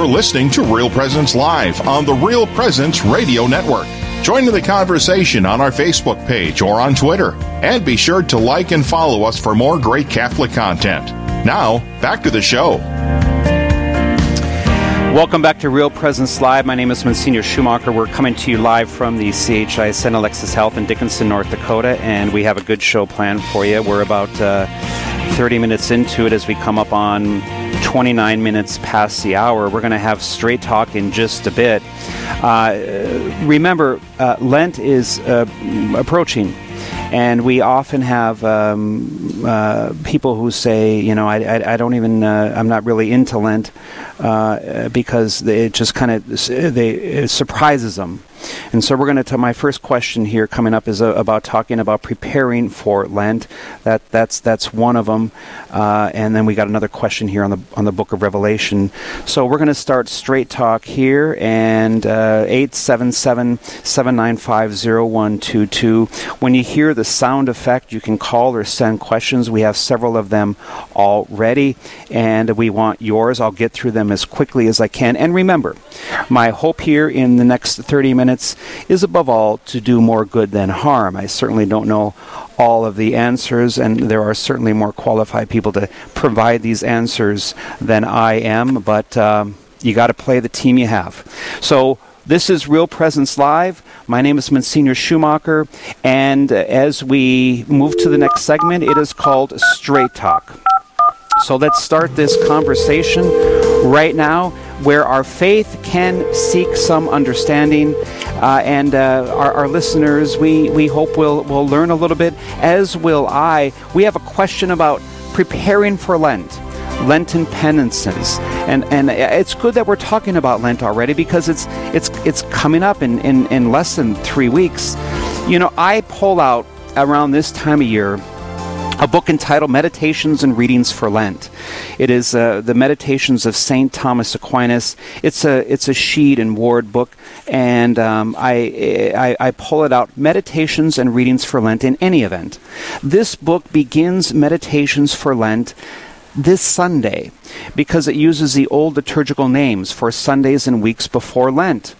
You're listening to Real Presence Live on the Real Presence Radio Network. Join in the conversation on our Facebook page or on Twitter. And be sure to like and follow us for more great Catholic content. Now, back to the show. Welcome back to Real Presence Live. My name is Monsignor Schumacher. We're coming to you live from the CHI St. Alexius Health in Dickinson, North Dakota, and we have a good show planned for you. We're about uh, 30 minutes into it as we come up on 29 minutes past the hour. We're going to have straight talk in just a bit. Uh, remember, uh, Lent is uh, approaching. And we often have um, uh, people who say, you know, I, I, I don't even, uh, I'm not really into Lent uh, because it just kind of they it surprises them. And so we're going to. My first question here coming up is uh, about talking about preparing for Lent. That that's that's one of them. Uh, and then we got another question here on the on the Book of Revelation. So we're going to start straight talk here and uh, eight seven seven seven nine five zero one two two. When you hear the sound effect, you can call or send questions. We have several of them already, and we want yours. I'll get through them as quickly as I can. And remember, my hope here in the next 30 minutes is above all to do more good than harm. I certainly don't know all of the answers, and there are certainly more qualified people to provide these answers than I am, but um, you got to play the team you have. So, this is Real Presence Live. My name is Monsignor Schumacher, and as we move to the next segment, it is called Straight Talk. So let's start this conversation right now where our faith can seek some understanding. Uh, and uh, our, our, listeners, we, we hope will will learn a little bit, as will I. We have a question about preparing for Lent. Lenten penances, and and it's good that we're talking about Lent already because it's it's it's coming up in, in, in less than three weeks. You know, I pull out around this time of year a book entitled Meditations and Readings for Lent. It is uh, the Meditations of Saint Thomas Aquinas. It's a it's a Sheed and Ward book, and um, I, I, I pull it out. Meditations and Readings for Lent. In any event, this book begins Meditations for Lent this Sunday because it uses the old liturgical names for Sundays and weeks before Lent.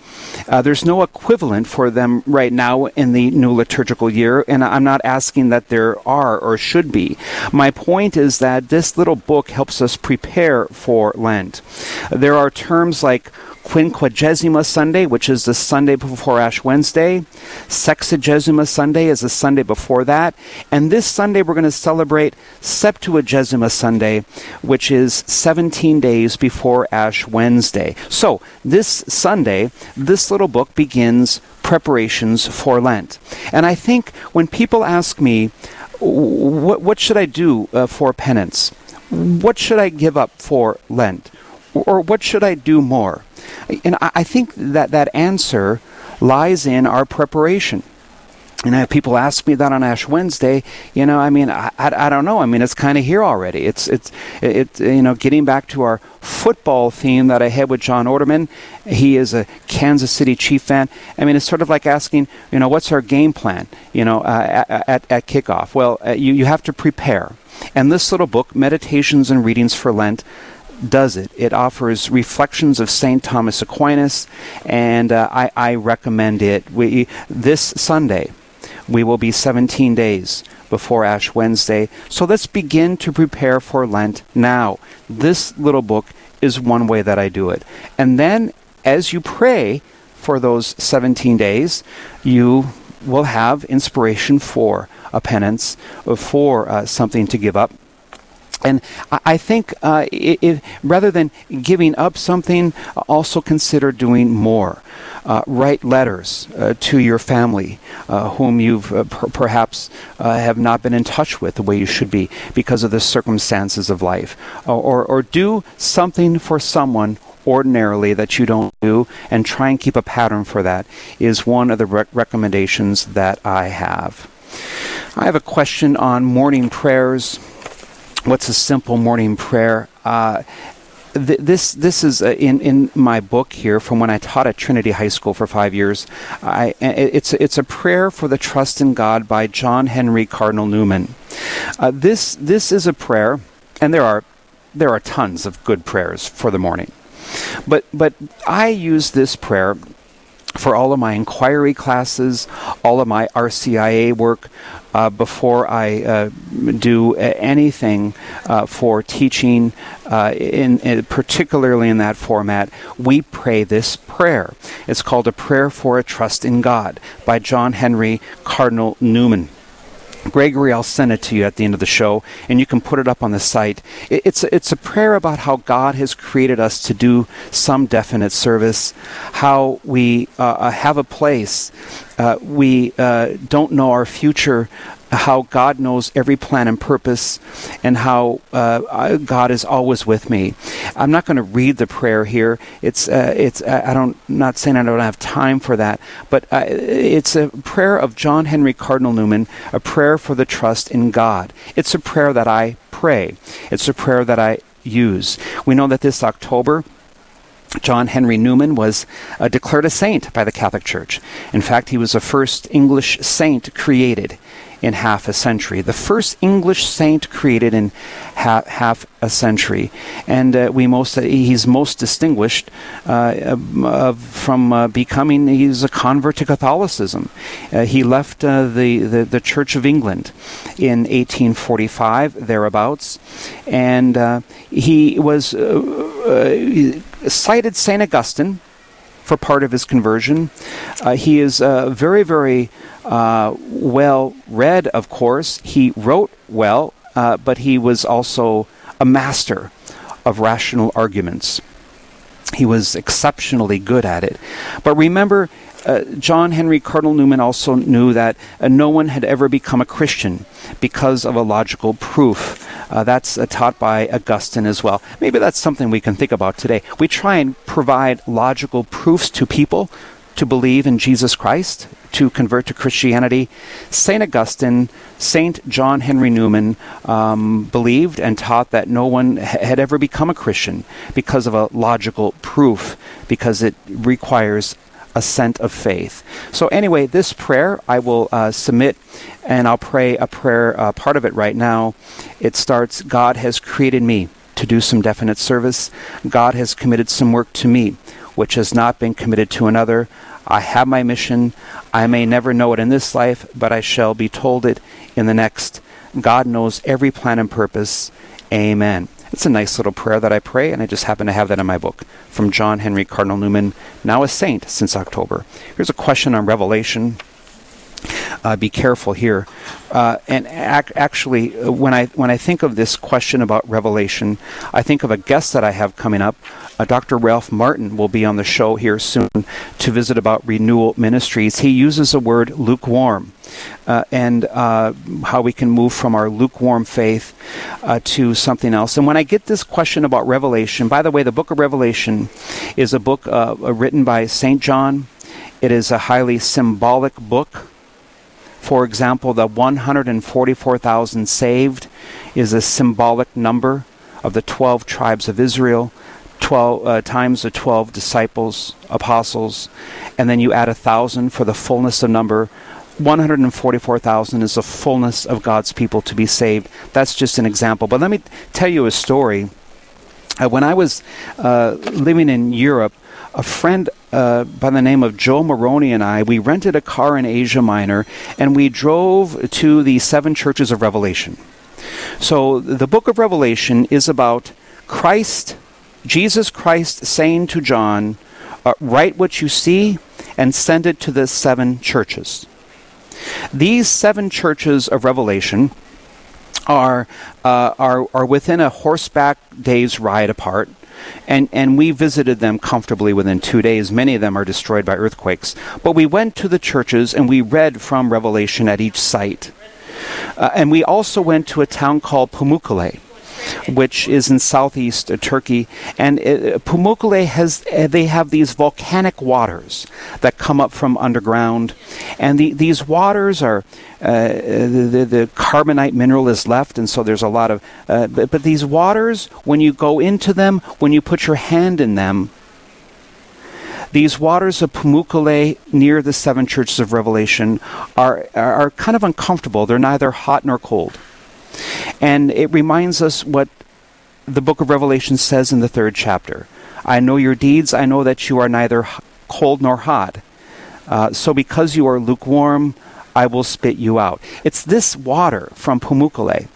Uh, there's no equivalent for them right now in the new liturgical year, and I'm not asking that there are or should be. My point is that this little book helps us prepare for Lent. There are terms like Quinquagesima Sunday, which is the Sunday before Ash Wednesday. Sexagesima Sunday is the Sunday before that. And this Sunday we're going to celebrate Septuagesima Sunday, which is 17 days before Ash Wednesday. So this Sunday, this little book begins preparations for Lent. And I think when people ask me, what, what should I do uh, for penance? What should I give up for Lent? Or what should I do more? And I think that that answer lies in our preparation. And I have people ask me that on Ash Wednesday. You know, I mean, I, I, I don't know. I mean, it's kind of here already. It's it's it, you know, getting back to our football theme that I had with John Orderman. He is a Kansas City Chief fan. I mean, it's sort of like asking, you know, what's our game plan? You know, uh, at, at, kickoff. Well, uh, you you have to prepare. And this little book, Meditations and Readings for Lent, does it. It offers reflections of St. Thomas Aquinas, and uh, I, I, recommend it. We, this Sunday, we will be 17 days before Ash Wednesday. So let's begin to prepare for Lent now. This little book is one way that I do it. And then, as you pray for those 17 days, you will have inspiration for a penance, for uh, something to give up. And I think uh, rather than giving up something, also consider doing more. Uh, write letters uh, to your family, uh, whom you've uh, per- perhaps uh, have not been in touch with the way you should be because of the circumstances of life, or, or do something for someone ordinarily that you don't do, and try and keep a pattern for that. Is one of the rec- recommendations that I have. I have a question on morning prayers what's a simple morning prayer? Uh, th- this this is uh, in in my book here from when I taught at Trinity High School for five years. I, it's it's a prayer for the trust in God by John Henry Cardinal Newman. Uh, this this is a prayer, and there are there are tons of good prayers for the morning. But but I use this prayer for all of my inquiry classes, all of my RCIA work, uh, before I uh, do anything uh, for teaching, uh, in, in, particularly in that format, we pray this prayer. It's called A Prayer for a Trust in God by John Henry Cardinal Newman. Gregory, I'll send it to you at the end of the show, and you can put it up on the site. It's a, it's a prayer about how God has created us to do some definite service, how we uh, uh have a place. Uh, we uh, don't know our future, how God knows every plan and purpose, and how uh, God is always with me. I'm not going to read the prayer here. It's uh, it's I don't not saying I don't have time for that, but uh, it's a prayer of John Henry Cardinal Newman, a prayer for the trust in God. It's a prayer that I pray. It's a prayer that I use. We know that this October. John Henry Newman was uh, declared a saint by the Catholic Church. In fact, he was the first English saint created in half a century. The first English saint created in ha- half a century, and uh, we most uh, he's most distinguished uh, uh from uh, becoming he's a convert to Catholicism. Uh, he left the, the, the Church of England in 1845 thereabouts, and he was cited Saint Augustine for part of his conversion. Uh, he is uh, very, very uh, well read, of course. He wrote well, uh, but he was also a master of rational arguments. He was exceptionally good at it. But remember, uh, John Henry Cardinal Newman also knew that uh, no one had ever become a Christian because of a logical proof. Uh, that's uh, taught by Augustine as well. Maybe that's something we can think about today. We try and provide logical proofs to people to believe in Jesus Christ, to convert to Christianity. St. Augustine, St. John Henry Newman um, believed and taught that no one had ever become a Christian because of a logical proof, because it requires assent of faith. So, anyway, this prayer I will uh, submit and I'll pray a prayer, uh, part of it right now. It starts God has created me to do some definite service. God has committed some work to me which has not been committed to another. I have my mission. I may never know it in this life, but I shall be told it in the next. God knows every plan and purpose. Amen. It's a nice little prayer that I pray, and I just happen to have that in my book from John Henry Cardinal Newman, now a saint since October. Here's a question on Revelation. Uh, be careful here. Uh, and ac- actually, uh, when I when I think of this question about Revelation, I think of a guest that I have coming up. Uh, Dr. Ralph Martin will be on the show here soon to visit about Renewal Ministries. He uses the word lukewarm. Uh, and uh, how we can move from our lukewarm faith uh, to something else. And when I get this question about Revelation, by the way, the book of Revelation is a book uh, written by St. John. It is a highly symbolic book. For example, the 144,000 saved is a symbolic number of the 12 tribes of Israel. 12 uh, times the 12 disciples, apostles, and then you add a thousand for the fullness of number. 144,000 is the fullness of God's people to be saved. That's just an example. But let me tell you a story. Uh, when I was uh, living in Europe, a friend by the name of Joe Maroney and I, we rented a car in Asia Minor and we drove to the seven churches of Revelation. So the book of Revelation is about Christ, Jesus Christ saying to John, uh, Write what you see and send it to the seven churches. These seven churches of Revelation are, uh, are, are within a horseback day's ride apart and, and we visited them comfortably within two days. Many of them are destroyed by earthquakes. But we went to the churches and we read from Revelation at each site. Uh, and we also went to a town called Pamukkale which is in southeast Turkey. And uh, Pamukkale has uh, they have these volcanic waters that come up from underground, and the, these waters are uh, the, the carbonate mineral is left, and so there's a lot of. Uh, but, but these waters, when you go into them, when you put your hand in them, these waters of Pamukkale near the seven churches of Revelation are, are kind of uncomfortable. They're neither hot nor cold. And it reminds us what the book of Revelation says in the third chapter I know your deeds. I know that you are neither cold nor hot. Uh, so because you are lukewarm, I will spit you out. It's this water from Pamukkale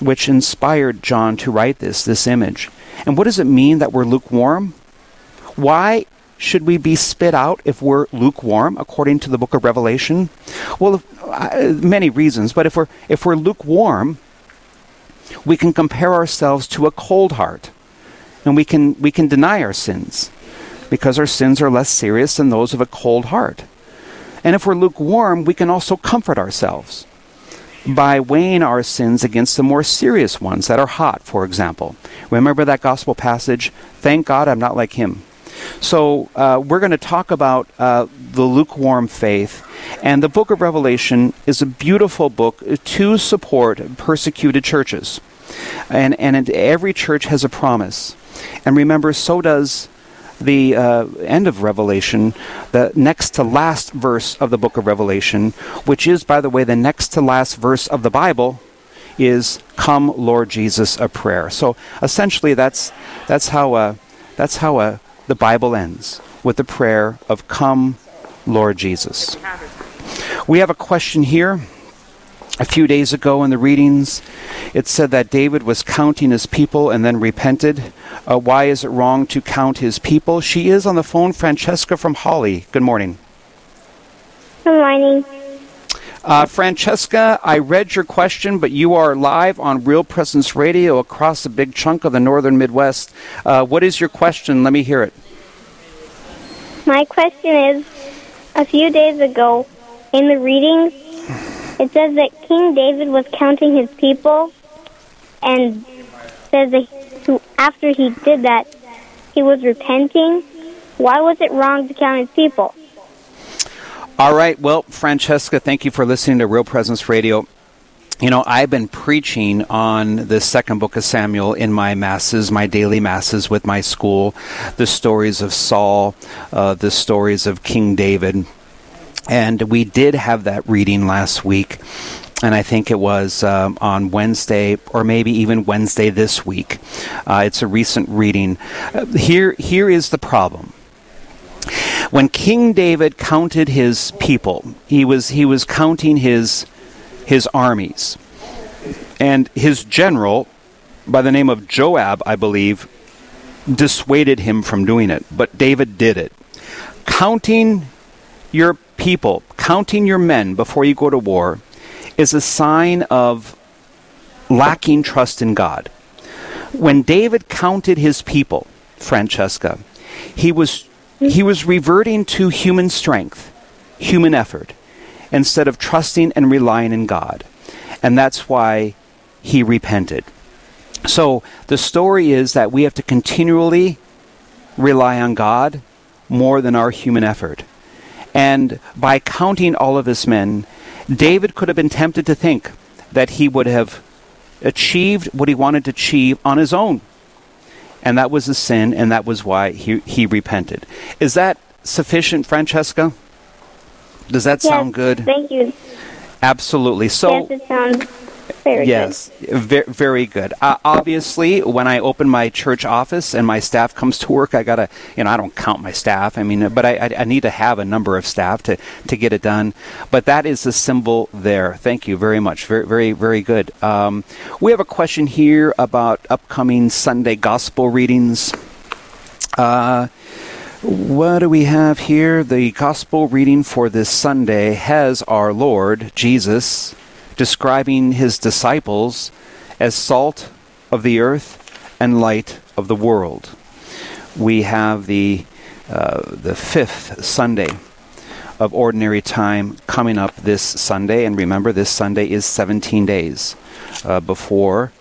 which inspired John to write this, this image. And what does it mean that we're lukewarm? Why should we be spit out if we're lukewarm, according to the book of Revelation? Well, if, uh, many reasons, but if we're, if we're lukewarm, we can compare ourselves to a cold heart, and we can, we can deny our sins because our sins are less serious than those of a cold heart. And if we're lukewarm, we can also comfort ourselves by weighing our sins against the more serious ones that are hot, for example. Remember that gospel passage? Thank God I'm not like him. So, uh, we're going to talk about uh, the lukewarm faith. And the book of Revelation is a beautiful book to support persecuted churches. And, and every church has a promise. And remember, so does the uh, end of Revelation, the next to last verse of the book of Revelation, which is, by the way, the next to last verse of the Bible, is "Come, Lord Jesus," a prayer. So essentially, that's that's how uh, that's how uh, the Bible ends with the prayer of "Come, Lord Jesus." We have a question here a few days ago in the readings, it said that David was counting his people and then repented. Uh, why is it wrong to count his people? She is on the phone, Francesca from Holly. Good morning. Good morning. Uh, Francesca, I read your question, but you are live on Real Presence Radio across a big chunk of the northern Midwest. Uh, what is your question? Let me hear it. My question is a few days ago in the readings, it says that King David was counting his people and says that after he did that, he was repenting. Why was it wrong to count his people? All right. Well, Francesca, thank you for listening to Real Presence Radio. You know, I've been preaching on the second book of Samuel in my masses, my daily masses with my school, the stories of Saul, uh, the stories of King David. And we did have that reading last week, and I think it was um, on Wednesday or maybe even Wednesday this week. Uh, it's a recent reading. Uh, here, here is the problem. When King David counted his people, he was he was counting his his armies, and his general, by the name of Joab, I believe, dissuaded him from doing it. But David did it. Counting your people, counting your men before you go to war, is a sign of lacking trust in God. When David counted his people, Francesca, he was he was reverting to human strength, human effort, instead of trusting and relying in God. And that's why he repented. So the story is that we have to continually rely on God more than our human effort. And by counting all of his men, David could have been tempted to think that he would have achieved what he wanted to achieve on his own. And that was a sin, and that was why he, he repented. Is that sufficient, Francesca? Does that yes, sound good? Thank you. Absolutely. So, yes, it sounds very yes, good. very good. Uh, obviously, when I open my church office and my staff comes to work, I gotta, you know, I don't count my staff. I mean, but I, I, I need to have a number of staff to to get it done. But that is the symbol there. Thank you very much. Very, very, very good. Um, we have a question here about upcoming Sunday gospel readings. Uh, what do we have here? The gospel reading for this Sunday has our Lord Jesus describing his disciples as salt of the earth and light of the world. We have the uh, the fifth Sunday of ordinary time coming up this Sunday, and remember, this Sunday is 17 days uh, before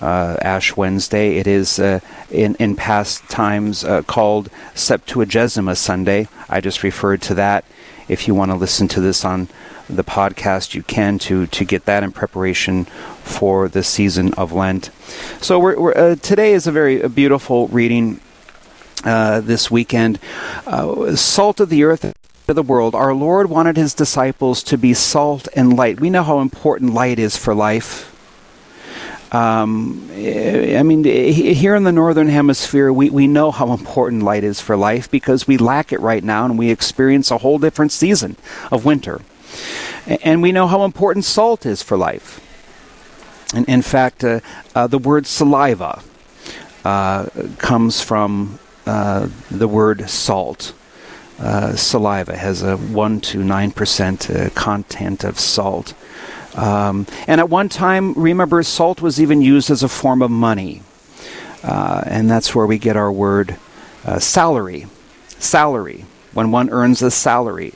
uh, Ash Wednesday. It is uh, in in past times uh, called Septuagesima Sunday. I just referred to that. If you want to listen to this on the podcast you can to to get that in preparation for the season of Lent. So we're, we're, uh, today is a very a beautiful reading. Uh, this weekend, uh, salt of the earth of the world. Our Lord wanted His disciples to be salt and light. We know how important light is for life. Um, I mean, here in the northern hemisphere, we, we know how important light is for life because we lack it right now and we experience a whole different season of winter. And we know how important salt is for life. And in fact, uh, uh, the word saliva uh, comes from uh, the word salt. Uh, saliva has a 1 to 9% uh, content of salt. Um, and at one time, remember, salt was even used as a form of money. And that's where we get our word salary. Salary. When one earns a salary,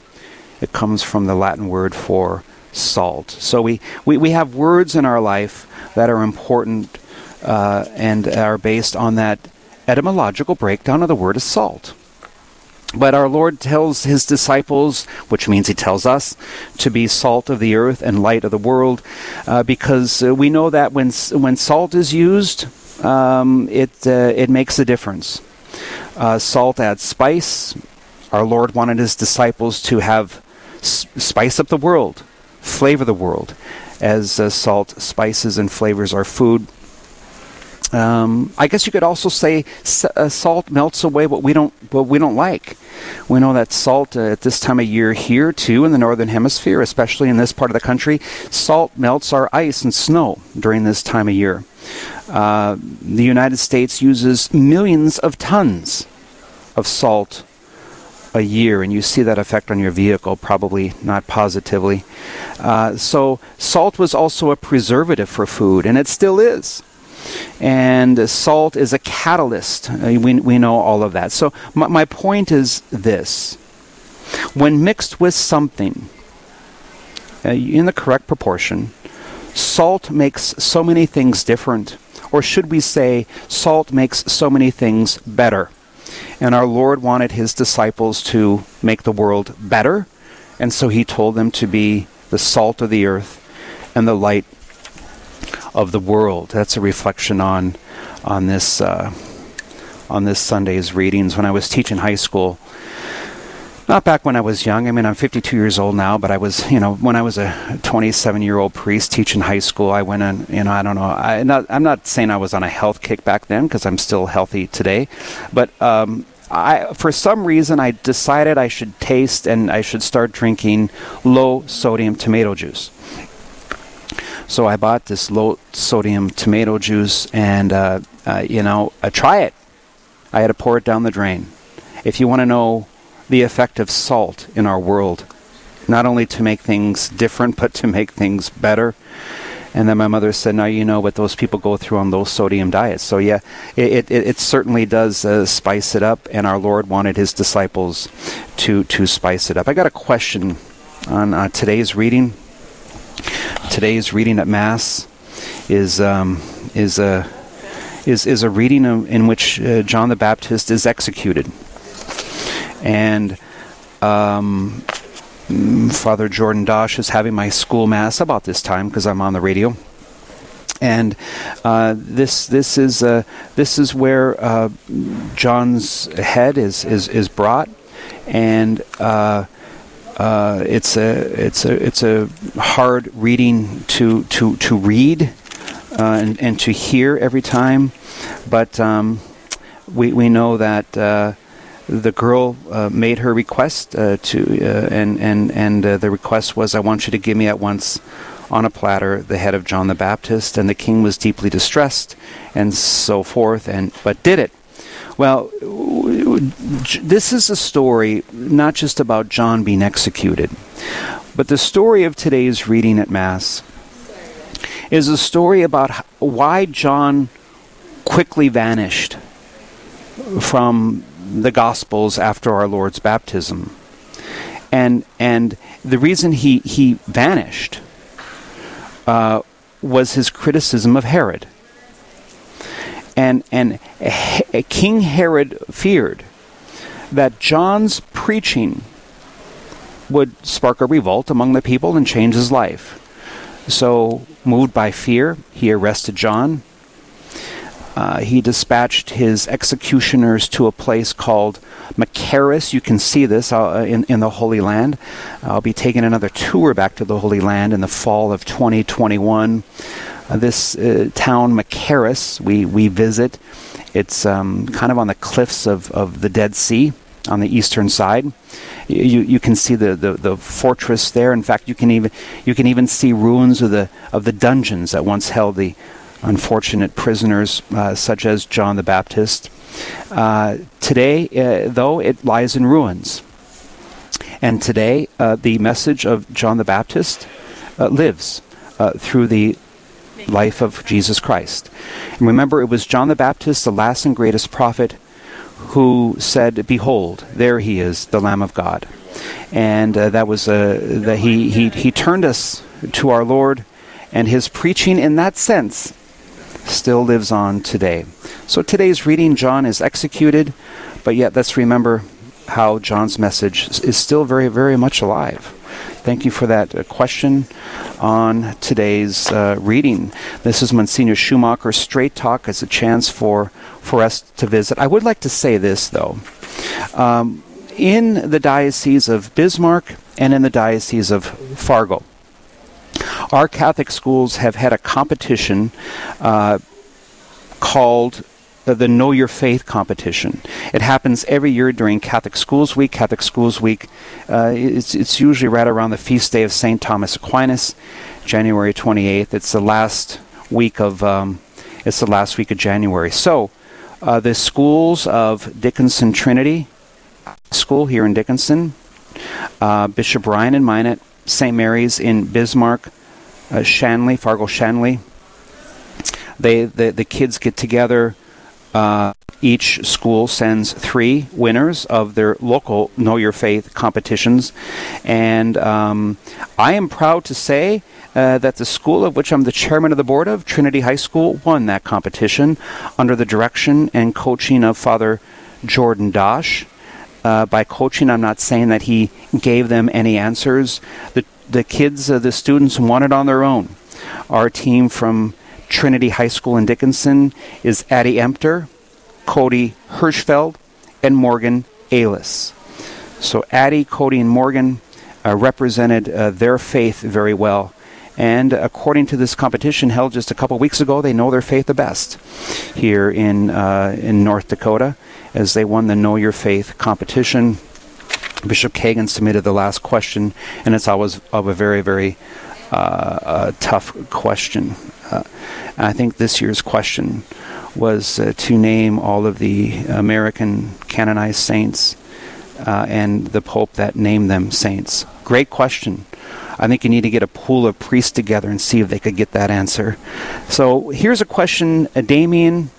it comes from the Latin word for salt. So we, we, we have words in our life that are important uh, and are based on that etymological breakdown of the word salt. But our Lord tells his disciples, which means he tells us, to be salt of the earth and light of the world, uh, because uh, we know that when when salt is used, um, it uh, it makes a difference. Uh, salt adds spice. Our Lord wanted his disciples to have s- spice up the world, flavor the world, as uh, salt spices and flavors our food. Um, I guess you could also say uh, salt melts away what we don't what we don't like. We know that salt uh, at this time of year here too in the northern hemisphere, especially in this part of the country, salt melts our ice and snow during this time of year. Uh, the United States uses millions of tons of salt a year, and you see that effect on your vehicle, probably not positively. Uh, so, salt was also a preservative for food, and it still is and salt is a catalyst. Uh, we, we know all of that. So, my, my point is this when mixed with something uh, in the correct proportion, salt makes so many things different. Or should we say, salt makes so many things better? And our Lord wanted his disciples to make the world better, and so he told them to be the salt of the earth and the light of the world. That's a reflection on on this uh, on this Sunday's readings. When I was teaching high school, not back when I was young. I mean, I'm 52 years old now, but I was, you know, when I was a 27 year old priest teaching high school, I went in, you know, I don't know. I not, I'm not saying I was on a health kick back then because I'm still healthy today, but um, I, for some reason, I decided I should taste and I should start drinking low sodium tomato juice. So I bought this low sodium tomato juice and, uh, uh, you know, uh, try it. I had to pour it down the drain. If you want to know the effect of salt in our world, not only to make things different, but to make things better. And then my mother said, "Now you know what those people go through on those sodium diets." So yeah, it it, it certainly does uh, spice it up, and our Lord wanted His disciples to to spice it up. I got a question on uh, today's reading today's reading at Mass is um, is a is is a reading in which uh, John the Baptist is executed, and um, Father Jordan Dosch is having my school mass about this time because I'm on the radio. And uh, this this is uh, this is where uh, John's head is, is is brought, and uh, uh, it's a it's a it's a hard reading to to to read uh, and and to hear every time, but um, we we know that. Uh, the girl uh, made her request uh, to, uh, and and and the request was, "I want you to give me at once on a platter the head of John the Baptist." And the king was deeply distressed, and so forth, and but did it. Well, this is a story not just about John being executed, but the story of today's reading at Mass is a story about why John quickly vanished from the Gospels after our Lord's baptism. And, and the reason he, he vanished uh, was his criticism of Herod. And, and King Herod feared that John's preaching would spark a revolt among the people and change his life. So, moved by fear, he arrested John. Uh, he dispatched his executioners to a place called Machaerus. You can see this uh, in, in the Holy Land. I'll be taking another tour back to the Holy Land in the fall of 2021. uh, this uh, town, Machaerus, we, we visit. It's um, kind of on the cliffs of, of the Dead Sea on the eastern side. You, you can see the, the, the, fortress there. In fact, you can even you can even see ruins of the of the dungeons that once held the unfortunate prisoners, uh, such as John the Baptist. Uh, today, uh, though, it lies in ruins. And today, uh, the message of John the Baptist uh, lives through the life of Jesus Christ. And remember, it was John the Baptist, the last and greatest prophet, who said, "Behold, there he is, the Lamb of God," and uh, that was uh, that he he he turned us to our Lord, and his preaching in that sense still lives on today. So today's reading, John is executed, but yet let's remember how John's message is still very very much alive. Thank you for that uh, question on today's uh, reading. This is Monsignor Schumacher. Straight Talk as a chance for, for us to visit. I would like to say this, though. Um, in the Diocese of Bismarck and in the Diocese of Fargo, our Catholic schools have had a competition uh, called the Know Your Faith competition. It happens every year during Catholic Schools Week. Catholic Schools Week, uh, it's, it's usually right around the feast day of St. Thomas Aquinas, January 28th. It's the last week of um, it's the last week of January. So, uh, the schools of Dickinson Trinity School here in Dickinson, uh, Bishop Ryan in Minot, St. Mary's in Bismarck, uh, Shanley, Fargo Shanley. They the, the kids get together uh, each school sends three winners of their local Know Your Faith competitions. And um, I am proud to say uh, that the school of which I'm the chairman of the board of, Trinity High School, won that competition under the direction and coaching of Father Jordan Dosch. Uh, by coaching, I'm not saying that he gave them any answers. The, the kids, uh, the students, won it on their own. Our team from Trinity High School in Dickinson is Addie Empter, Cody Hirschfeld, and Morgan Alis. So Addie, Cody, and Morgan uh, represented uh, their faith very well. And according to this competition held just a couple weeks ago, they know their faith the best here in uh, in North Dakota, as they won the Know Your Faith competition. Bishop Kagan submitted the last question, and it's always of a very, very uh, tough question. Uh, I think this year's question was uh, to name all of the American canonized saints uh, and the Pope that named them saints. Great question. I think you need to get a pool of priests together and see if they could get that answer. So here's a question, uh, Damien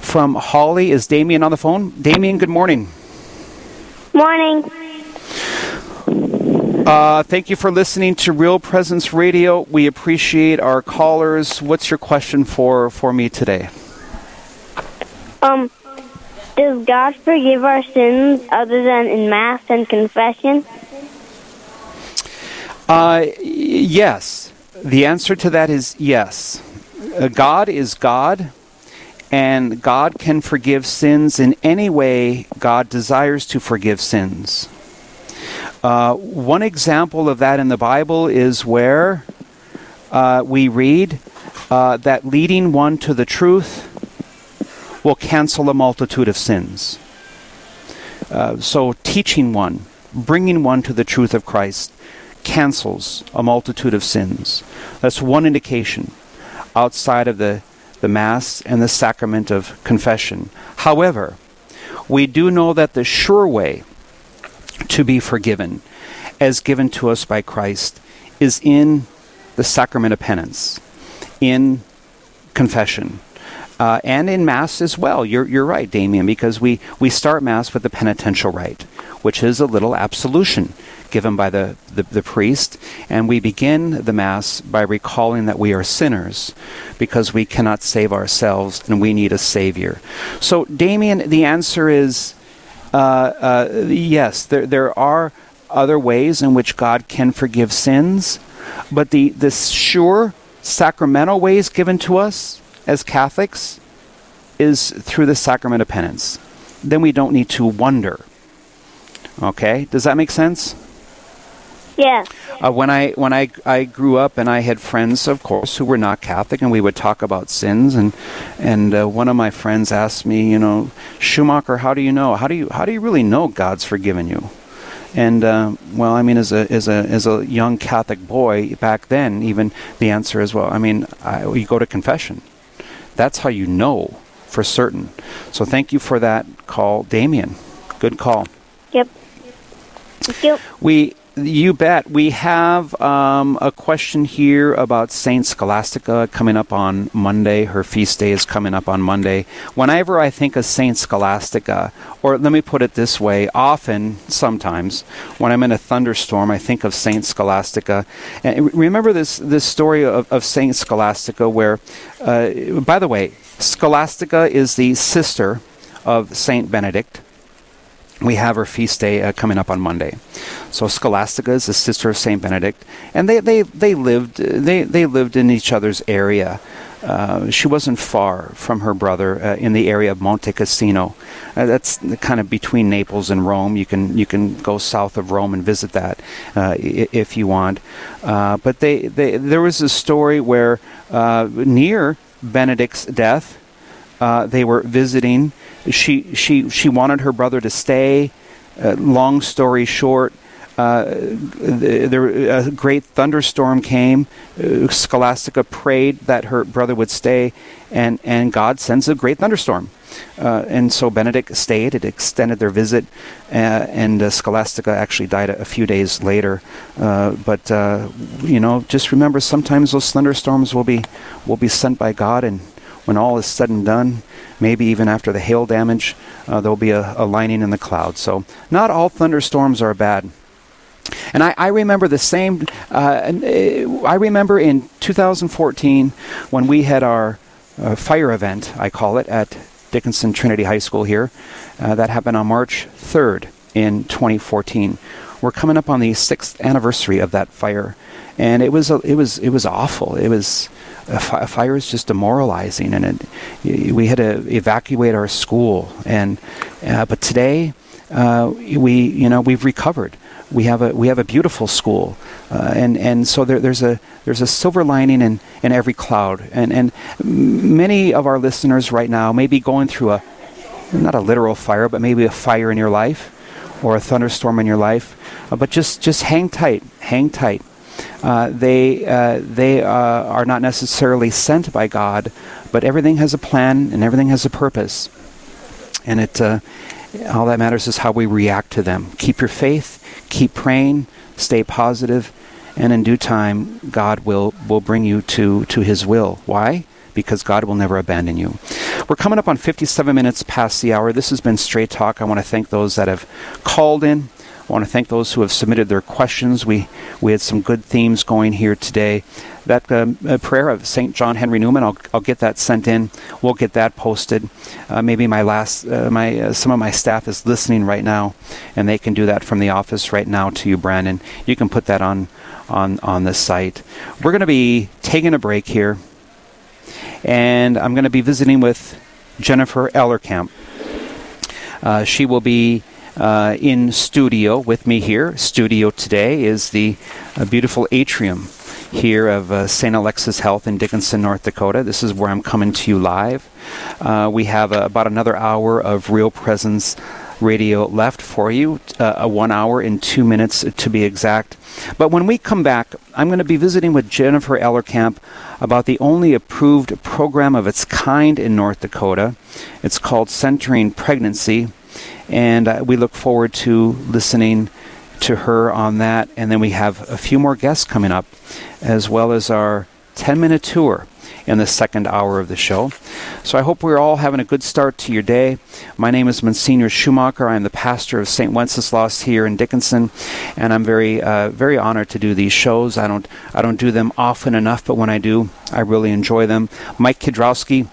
from Holly. Is Damien on the phone? Damien, good morning. Morning. Uh, thank you for listening to Real Presence Radio. We appreciate our callers. What's your question for, for me today? Um, does God forgive our sins other than in Mass and confession? Uh, yes. The answer to that is yes. Uh, God is God, and God can forgive sins in any way God desires to forgive sins. Uh, one example of that in the Bible is where uh, we read uh, that leading one to the truth will cancel a multitude of sins. Uh, so, teaching one, bringing one to the truth of Christ, cancels a multitude of sins. That's one indication outside of the, the Mass and the sacrament of confession. However, we do know that the sure way to be forgiven, as given to us by Christ, is in the sacrament of penance, in confession. Uh, and in Mass as well. You're, you're right, Damien, because we, we start Mass with the penitential rite, which is a little absolution given by the, the, the, priest. And we begin the Mass by recalling that we are sinners because we cannot save ourselves and we need a Savior. So, Damien, the answer is uh, uh, yes, there, there are other ways in which God can forgive sins, but the, the sure sacramental ways given to us as Catholics is through the sacrament of penance. Then we don't need to wonder. Okay? Does that make sense? Yeah. Uh, when I when I I grew up and I had friends, of course, who were not Catholic, and we would talk about sins. And and uh, one of my friends asked me, you know, Schumacher, how do you know? How do you how do you really know God's forgiven you? And uh, well, I mean, as a as a as a young Catholic boy back then, even the answer is well. I mean, I, you go to confession. That's how you know for certain. So thank you for that call, Damien. Good call. Yep. Thank you. We you bet. We have um, a question here about Saint Scholastica coming up on Monday. Her feast day is coming up on Monday. Whenever I think of Saint Scholastica, or let me put it this way, often, sometimes, when I'm in a thunderstorm, I think of Saint Scholastica. And remember this this story of, of Saint Scholastica, where, uh, by the way, Scholastica is the sister of Saint Benedict we have her feast day uh, coming up on Monday. So Scholastica is the sister of Saint Benedict, and they they, they lived they, they lived in each other's area. Uh, she wasn't far from her brother uh, in the area of Monte Cassino. Uh, that's kind of between Naples and Rome. You can you can go south of Rome and visit that uh, if you want. Uh, but they, they there was a story where near Benedict's death, they were visiting she she she wanted her brother to stay. Uh, long story short, uh, there a great thunderstorm came. Uh, Scholastica prayed that her brother would stay, and and God sends a great thunderstorm. Uh, and so Benedict stayed. It extended their visit, uh, and uh, Scholastica actually died a, a few days later. Uh, but you know, just remember, sometimes those thunderstorms will be will be sent by God, and when all is said and done, maybe even after the hail damage, uh, there'll be a, a, lining in the clouds. So, not all thunderstorms are bad. And I, I remember the same, uh, uh I remember in 2014 when we had our uh, fire event, I call it, at Dickinson Trinity High School here. Uh, that happened on March 3rd in 2014. We're coming up on the sixth anniversary of that fire, and it was it was it was awful. It was a, fire is just demoralizing, and it, we had to evacuate our school. And uh, but today, uh, we you know we've recovered. We have a we have a beautiful school, uh, and and so there, there's a there's a silver lining in, in every cloud. And and many of our listeners right now may be going through a not a literal fire, but maybe a fire in your life or a thunderstorm in your life. Uh, but just just hang tight, hang tight. Uh, they uh, they uh, are not necessarily sent by God, but everything has a plan and everything has a purpose, and it uh, all that matters is how we react to them. Keep your faith, keep praying, stay positive, and in due time, God will will bring you to to His will. Why? Because God will never abandon you. We're coming up on 57 minutes past the hour. This has been Straight Talk. I want to thank those that have called in I want to thank those who have submitted their questions. We we had some good themes going here today. That uh, prayer of St. John Henry Newman, I'll, I'll get that sent in. We'll get that posted. Uh, maybe my last, uh, my uh, some of my staff is listening right now, and they can do that from the office right now to you, Brandon. You can put that on on on the site. We're going to be taking a break here, and I'm going to be visiting with Jennifer Ellerkamp. Uh, she will be uh, in studio with me here. Studio today is the uh, beautiful atrium here of uh, St. Alexius Health in Dickinson, North Dakota. This is where I'm coming to you live. Uh, we have uh, about another hour of Real Presence radio left for you, uh, one hour and two minutes to be exact. But when we come back, I'm going to be visiting with Jennifer Ellerkamp about the only approved program of its kind in North Dakota. It's called Centering Pregnancy and uh, we look forward to listening to her on that. And then we have a few more guests coming up, as well as our 10 minute tour in the second hour of the show. So I hope we're all having a good start to your day. My name is Monsignor Schumacher. I'm the pastor of St. Wenceslaus here in Dickinson, and I'm very, uh, very honored to do these shows. I don't, I don't do them often enough, but when I do, I really enjoy them. Mike Kidrowski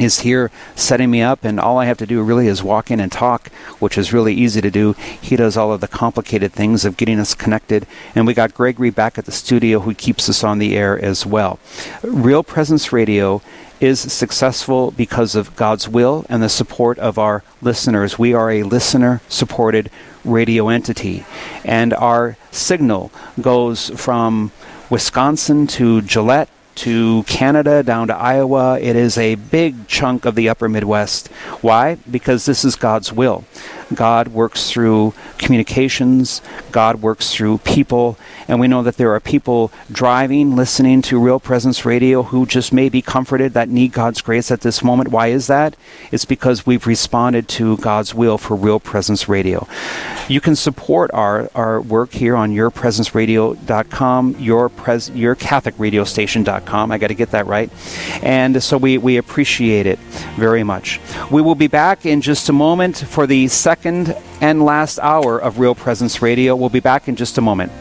is here setting me up, and all I have to do really is walk in and talk, which is really easy to do. He does all of the complicated things of getting us connected, and we got Gregory back at the studio who keeps us on the air as well. Real Presence Radio is successful because of God's will and the support of our listeners. We are a listener supported radio entity, and our signal goes from Wisconsin to Gillette to Canada, down to Iowa. It is a big chunk of the upper Midwest. Why? Because this is God's will. God works through communications, God works through people, and we know that there are people driving, listening to Real Presence Radio who just may be comforted that need God's grace at this moment. Why is that? It's because we've responded to God's will for Real Presence Radio. You can support our, our work here on yourpresenceradio.com, your, pres, your I got to get that right. And so we, we appreciate it very much. We will be back in just a moment for the second and last hour of Real Presence Radio. We'll be back in just a moment.